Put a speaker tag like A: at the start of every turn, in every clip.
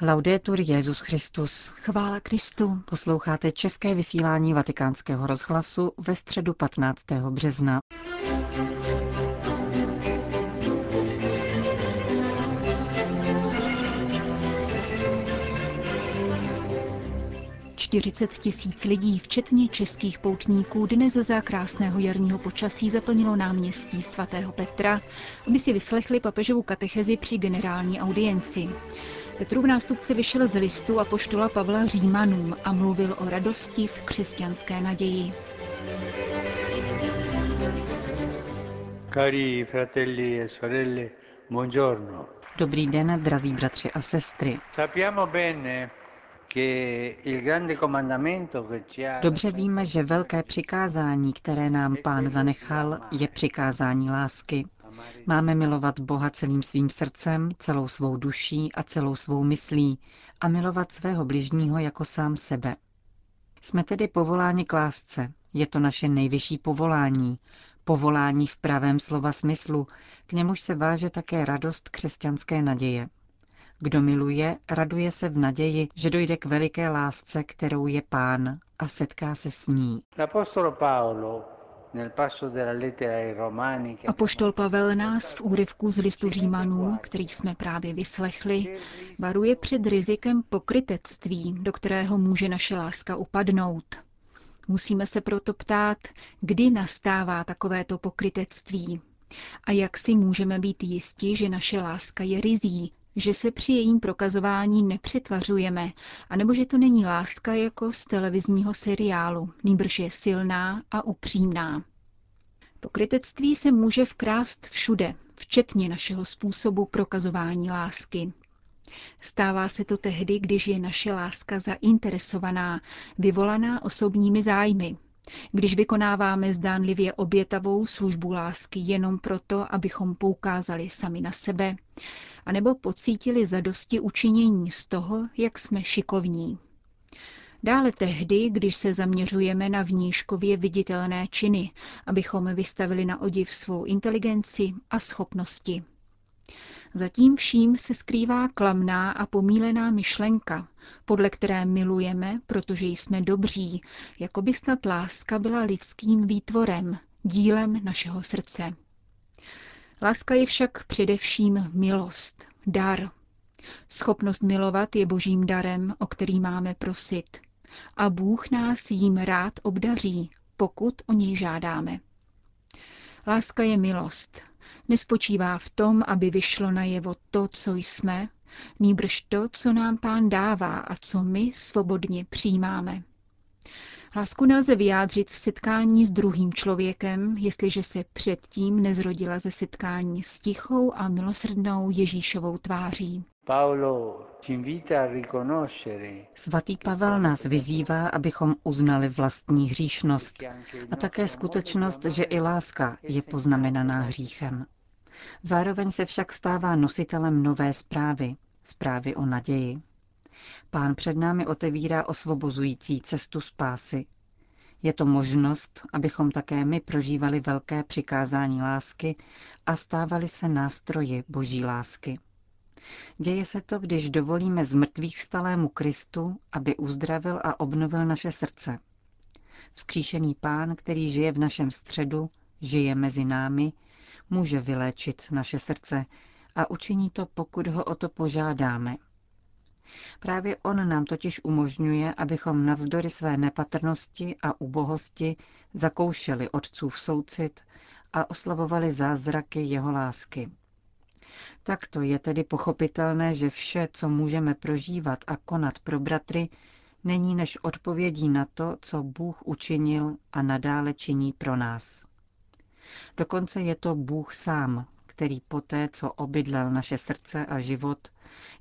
A: Laudetur Jezus Christus.
B: Chvála Kristu.
A: Posloucháte české vysílání Vatikánského rozhlasu ve středu 15. března.
B: 40 tisíc lidí, včetně českých poutníků, dnes za krásného jarního počasí zaplnilo náměstí svatého Petra, aby si vyslechli papežovu katechezi při generální audienci. Petrův nástupce vyšel z listu a poštola Pavla Římanům a mluvil o radosti v křesťanské naději.
A: Cari fratelli e sorelle, buongiorno. Dobrý den, drazí bratři a sestry. Sappiamo bene Dobře víme, že velké přikázání, které nám pán zanechal, je přikázání lásky. Máme milovat Boha celým svým srdcem, celou svou duší a celou svou myslí a milovat svého bližního jako sám sebe. Jsme tedy povoláni k lásce. Je to naše nejvyšší povolání. Povolání v pravém slova smyslu, k němuž se váže také radost křesťanské naděje. Kdo miluje, raduje se v naději, že dojde k veliké lásce, kterou je pán a setká se s ní.
B: Apoštol Pavel nás v úryvku z listu Římanů, který jsme právě vyslechli, varuje před rizikem pokrytectví, do kterého může naše láska upadnout. Musíme se proto ptát, kdy nastává takovéto pokrytectví a jak si můžeme být jisti, že naše láska je rizí, že se při jejím prokazování nepřetvařujeme, anebo že to není láska jako z televizního seriálu, nýbrž je silná a upřímná. Pokrytectví se může vkrást všude, včetně našeho způsobu prokazování lásky. Stává se to tehdy, když je naše láska zainteresovaná, vyvolaná osobními zájmy, když vykonáváme zdánlivě obětavou službu lásky jenom proto, abychom poukázali sami na sebe, anebo pocítili zadosti učinění z toho, jak jsme šikovní. Dále tehdy, když se zaměřujeme na vnížkově viditelné činy, abychom vystavili na odiv svou inteligenci a schopnosti. Zatím vším se skrývá klamná a pomílená myšlenka, podle které milujeme, protože jsme dobří, jako by snad láska byla lidským výtvorem, dílem našeho srdce. Láska je však především milost, dar. Schopnost milovat je božím darem, o který máme prosit. A Bůh nás jím rád obdaří, pokud o něj žádáme. Láska je milost. Nespočívá v tom, aby vyšlo najevo to, co jsme, nýbrž to, co nám pán dává a co my svobodně přijímáme. Lásku nelze vyjádřit v setkání s druhým člověkem, jestliže se předtím nezrodila ze setkání s tichou a milosrdnou Ježíšovou tváří.
A: Svatý Pavel nás vyzývá, abychom uznali vlastní hříšnost a také skutečnost, že i láska je poznamenaná hříchem. Zároveň se však stává nositelem nové zprávy, zprávy o naději. Pán před námi otevírá osvobozující cestu spásy. Je to možnost, abychom také my prožívali velké přikázání lásky a stávali se nástroji boží lásky. Děje se to, když dovolíme zmrtvých vstalému Kristu, aby uzdravil a obnovil naše srdce. Vzkříšený pán, který žije v našem středu, žije mezi námi, může vyléčit naše srdce a učiní to, pokud ho o to požádáme. Právě on nám totiž umožňuje, abychom navzdory své nepatrnosti a ubohosti zakoušeli otcův soucit a oslavovali zázraky jeho lásky. Takto je tedy pochopitelné, že vše, co můžeme prožívat a konat pro bratry, není než odpovědí na to, co Bůh učinil a nadále činí pro nás. Dokonce je to Bůh sám, který poté, co obydlel naše srdce a život,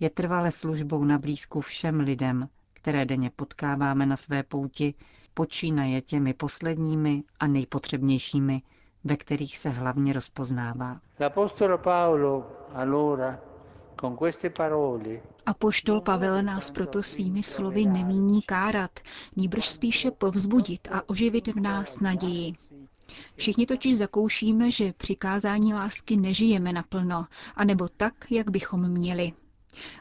A: je trvale službou na blízku všem lidem, které denně potkáváme na své pouti, počínaje těmi posledními a nejpotřebnějšími, ve kterých se hlavně rozpoznává.
B: Apoštol Pavel nás proto svými slovy nemíní kárat, nýbrž spíše povzbudit a oživit v nás naději. Všichni totiž zakoušíme, že přikázání lásky nežijeme naplno, anebo tak, jak bychom měli.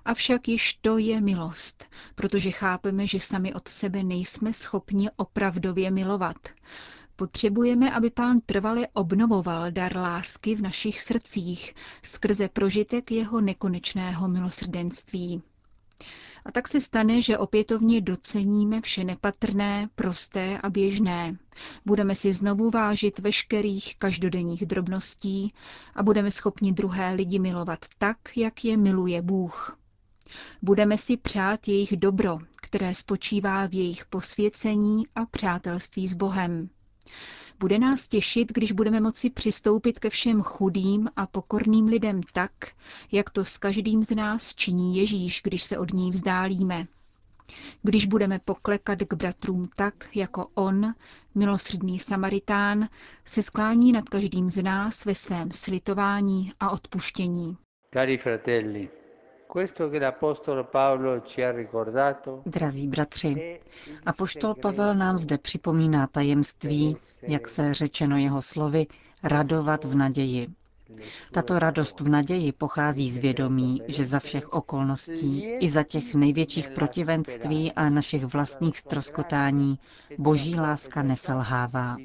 B: Avšak již to je milost, protože chápeme, že sami od sebe nejsme schopni opravdově milovat. Potřebujeme, aby pán trvale obnovoval dar lásky v našich srdcích skrze prožitek jeho nekonečného milosrdenství. A tak se stane, že opětovně doceníme vše nepatrné, prosté a běžné. Budeme si znovu vážit veškerých každodenních drobností a budeme schopni druhé lidi milovat tak, jak je miluje Bůh. Budeme si přát jejich dobro, které spočívá v jejich posvěcení a přátelství s Bohem. Bude nás těšit, když budeme moci přistoupit ke všem chudým a pokorným lidem tak, jak to s každým z nás činí Ježíš, když se od ní vzdálíme. Když budeme poklekat k bratrům tak, jako on, milosrdný Samaritán, se sklání nad každým z nás ve svém slitování a odpuštění. Cari fratelli,
A: Drazí bratři, apoštol Pavel nám zde připomíná tajemství, jak se řečeno jeho slovy, radovat v naději. Tato radost v naději pochází z vědomí, že za všech okolností, i za těch největších protivenství a našich vlastních stroskotání, boží láska neselhává.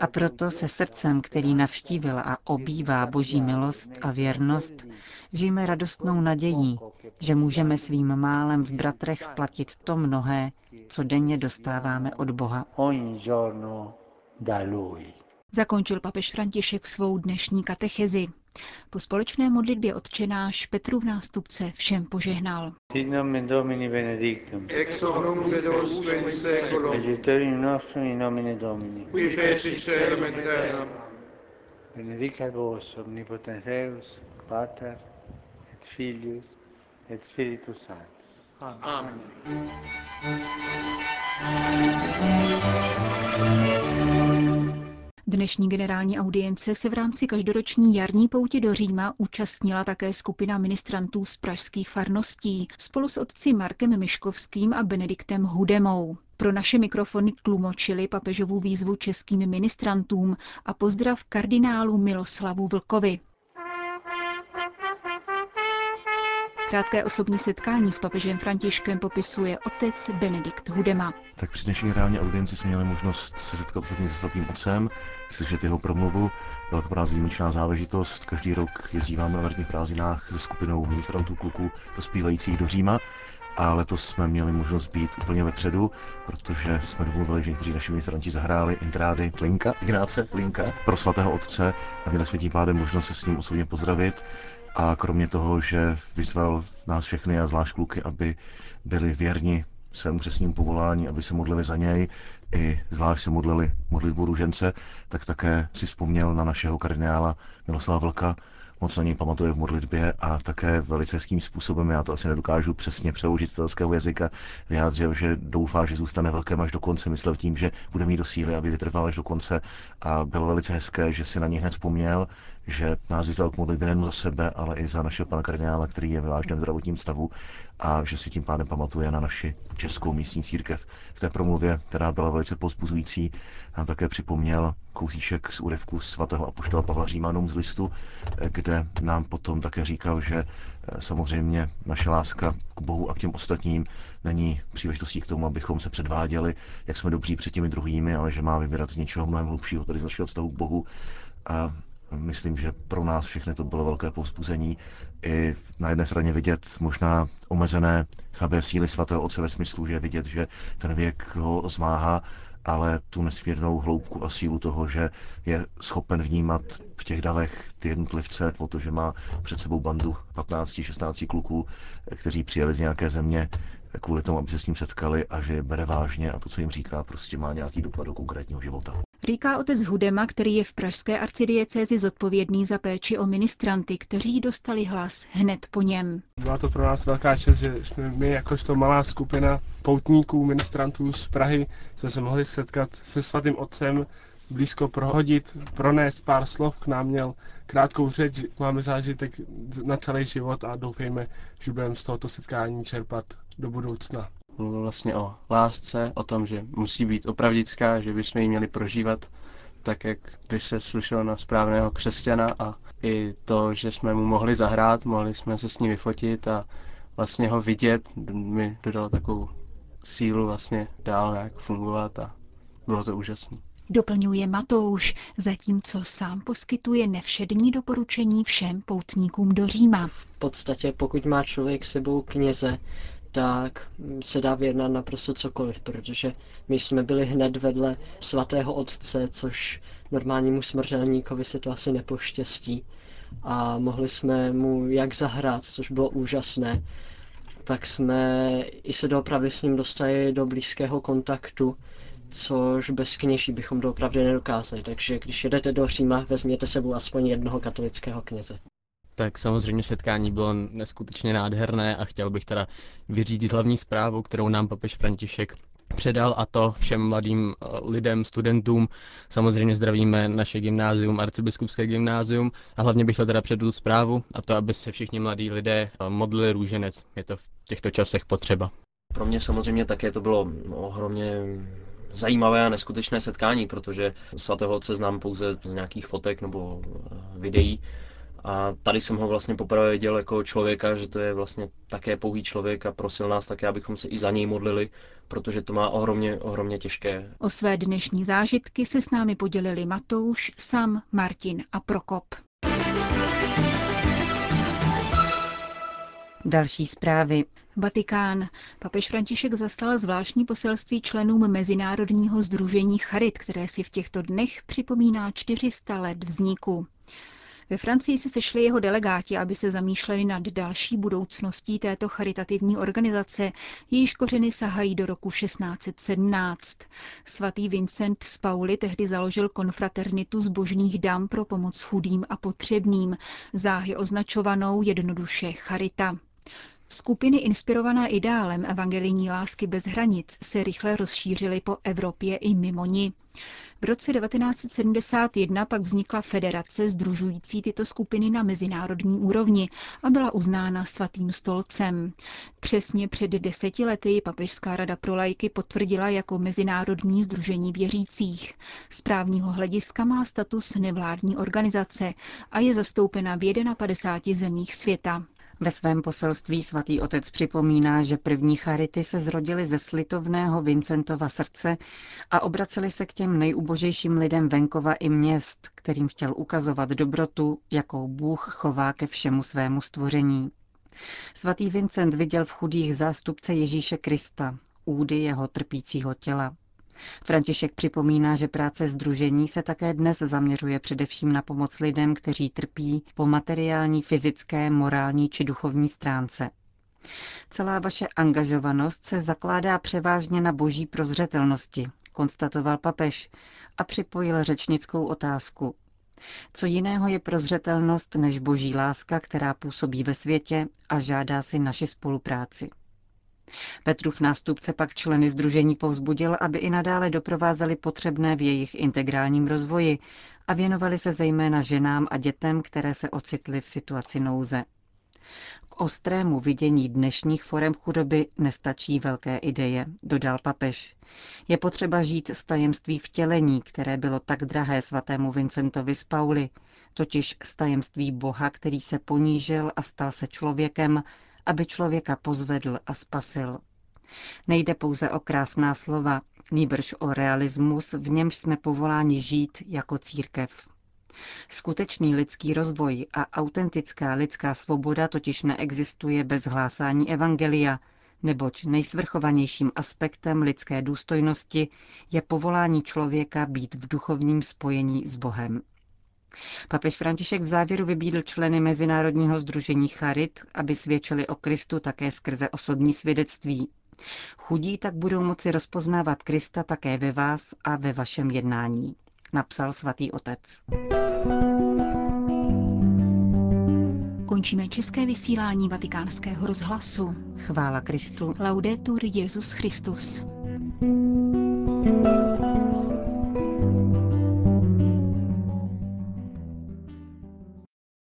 A: A proto se srdcem, který navštívil a obývá boží milost a věrnost, žijeme radostnou nadějí, že můžeme svým málem v bratrech splatit to mnohé, co denně dostáváme od Boha.
B: Zakončil papež František svou dnešní katechezi. Po společné modlitbě odčenáš Petru v nástupce všem požehnal. Sit nomen Domini benedictum. Ex hoc nunc et usque in seculum. Aiuterium nostrum in nomine Domini. Qui feci celum et terra. Benedicat vos omnipotens Deus, Pater et Filius et Spiritus Sanctus. Amen. Amen. Dnešní generální audience se v rámci každoroční jarní poutě do Říma účastnila také skupina ministrantů z pražských farností spolu s otci Markem Miškovským a Benediktem Hudemou. Pro naše mikrofony tlumočili papežovu výzvu českým ministrantům a pozdrav kardinálu Miloslavu Vlkovi. Krátké osobní setkání s papežem Františkem popisuje otec Benedikt Hudema.
C: Tak při dnešní reálně audienci jsme měli možnost se setkat osobně se svatým otcem, slyšet jeho promluvu. Byla to pro nás výjimečná záležitost. Každý rok jezdíváme na letních prázdninách se skupinou ministrantů kluků dospívajících do Říma a letos jsme měli možnost být úplně vepředu, protože jsme domluvili, že někteří naši ministranti zahráli intrády Linka, Ignáce Linka pro svatého otce a měli jsme tím pádem možnost se s ním osobně pozdravit a kromě toho, že vyzval nás všechny a zvlášť kluky, aby byli věrni svému přesnímu povolání, aby se modlili za něj, i zvlášť se modlili modlitbu ružence, tak také si vzpomněl na našeho kardinála Miloslava Vlka, moc na něj pamatuje v modlitbě a také velice hezkým způsobem, já to asi nedokážu přesně přeložit z telského jazyka, vyjádřil, že doufá, že zůstane velkém až do konce, myslel tím, že bude mít do síly, aby vytrval až do konce. A bylo velice hezké, že si na něj hned vzpomněl, že nás vyzval k modlitbě nejen za sebe, ale i za našeho pana kardinála, který je ve vážném zdravotním stavu a že si tím pádem pamatuje na naši českou místní církev. V té promluvě, která byla velice pozbuzující, nám také připomněl kousíček z úryvku svatého apoštola Pavla Římanům z listu, kde nám potom také říkal, že eh, samozřejmě naše láska k Bohu a k těm ostatním není příležitostí k tomu, abychom se předváděli, jak jsme dobří před těmi druhými, ale že má vybírat z něčeho mnohem hlubšího, tedy z našeho vztahu k Bohu. A Myslím, že pro nás všechny to bylo velké povzbuzení. I na jedné straně vidět možná omezené chabé síly svatého otce ve smyslu, že vidět, že ten věk ho zmáhá, ale tu nesmírnou hloubku a sílu toho, že je schopen vnímat v těch davech ty jednotlivce, protože má před sebou bandu 15-16 kluků, kteří přijeli z nějaké země kvůli tomu, aby se s ním setkali a že je bere vážně a to, co jim říká, prostě má nějaký dopad do konkrétního života.
B: Říká otec Hudema, který je v pražské arcidiecézi zodpovědný za péči o ministranty, kteří dostali hlas hned po něm.
D: Byla to pro nás velká čest, že jsme my jakožto malá skupina poutníků, ministrantů z Prahy jsme se mohli setkat se svatým otcem, blízko prohodit, pronést pár slov, k nám měl krátkou řeč, máme zážitek na celý život a doufejme, že budeme z tohoto setkání čerpat do budoucna.
E: Mluvil vlastně o lásce, o tom, že musí být opravdická, že bychom ji měli prožívat tak, jak by se slušelo na správného křesťana a i to, že jsme mu mohli zahrát, mohli jsme se s ním vyfotit a vlastně ho vidět, mi dodalo takovou sílu vlastně dál nějak fungovat a bylo to úžasné.
B: Doplňuje Matouš, zatímco sám poskytuje nevšední doporučení všem poutníkům do Říma.
F: V podstatě, pokud má člověk sebou kněze, tak se dá vyjednat naprosto cokoliv, protože my jsme byli hned vedle svatého otce, což normálnímu smrtelníkovi se to asi nepoštěstí. A mohli jsme mu jak zahrát, což bylo úžasné, tak jsme i se doopravdy s ním dostali do blízkého kontaktu, což bez kněží bychom doopravdy nedokázali. Takže když jedete do Říma, vezměte sebou aspoň jednoho katolického kněze.
G: Tak samozřejmě setkání bylo neskutečně nádherné a chtěl bych teda vyřídit hlavní zprávu, kterou nám papež František předal a to všem mladým eh, lidem, studentům. Samozřejmě zdravíme naše gymnázium, arcibiskupské gymnázium a hlavně bych chtěl teda předat zprávu a to, aby se všichni mladí lidé eh, modlili růženec. Je to v těchto časech potřeba.
H: Pro mě samozřejmě také to bylo ohromně zajímavé a neskutečné setkání, protože svatého otce znám pouze z nějakých fotek nebo eh, videí. A tady jsem ho vlastně poprvé viděl jako člověka, že to je vlastně také pouhý člověk a prosil nás také, abychom se i za něj modlili, protože to má ohromně, ohromně těžké.
B: O své dnešní zážitky se s námi podělili Matouš, Sam, Martin a Prokop.
A: Další zprávy.
B: Vatikán. Papež František zastal zvláštní poselství členům Mezinárodního združení Charit, které si v těchto dnech připomíná 400 let vzniku. Ve Francii se sešli jeho delegáti, aby se zamýšleli nad další budoucností této charitativní organizace, jejíž kořeny sahají do roku 1617. Svatý Vincent z Pauli tehdy založil konfraternitu zbožných dam pro pomoc chudým a potřebným, záhy označovanou jednoduše Charita. Skupiny inspirované ideálem evangelijní lásky bez hranic se rychle rozšířily po Evropě i mimo ní. V roce 1971 pak vznikla federace združující tyto skupiny na mezinárodní úrovni a byla uznána svatým stolcem. Přesně před deseti lety Papežská rada pro lajky potvrdila jako mezinárodní združení věřících. Z právního hlediska má status nevládní organizace a je zastoupena v 51 zemích světa.
A: Ve svém poselství svatý otec připomíná, že první charity se zrodily ze slitovného Vincentova srdce a obraceli se k těm nejubožejším lidem venkova i měst, kterým chtěl ukazovat dobrotu, jakou Bůh chová ke všemu svému stvoření. Svatý Vincent viděl v chudých zástupce Ježíše Krista, údy jeho trpícího těla. František připomíná, že práce združení se také dnes zaměřuje především na pomoc lidem, kteří trpí po materiální, fyzické, morální či duchovní stránce. Celá vaše angažovanost se zakládá převážně na boží prozřetelnosti, konstatoval papež a připojil řečnickou otázku. Co jiného je prozřetelnost než boží láska, která působí ve světě a žádá si naši spolupráci. Petrův nástupce pak členy združení povzbudil, aby i nadále doprovázeli potřebné v jejich integrálním rozvoji a věnovali se zejména ženám a dětem, které se ocitly v situaci nouze. K ostrému vidění dnešních forem chudoby nestačí velké ideje, dodal papež. Je potřeba žít s tajemství vtělení, které bylo tak drahé svatému Vincentovi z Pauli, totiž s tajemství Boha, který se ponížil a stal se člověkem, aby člověka pozvedl a spasil. Nejde pouze o krásná slova, nýbrž o realismus, v němž jsme povoláni žít jako církev. Skutečný lidský rozvoj a autentická lidská svoboda totiž neexistuje bez hlásání evangelia, neboť nejsvrchovanějším aspektem lidské důstojnosti je povolání člověka být v duchovním spojení s Bohem. Papež František v závěru vybídl členy Mezinárodního združení Charit, aby svědčili o Kristu také skrze osobní svědectví. Chudí tak budou moci rozpoznávat Krista také ve vás a ve vašem jednání, napsal svatý otec.
B: Končíme české vysílání vatikánského rozhlasu.
A: Chvála Kristu.
B: Laudetur Jezus Christus.
A: thank you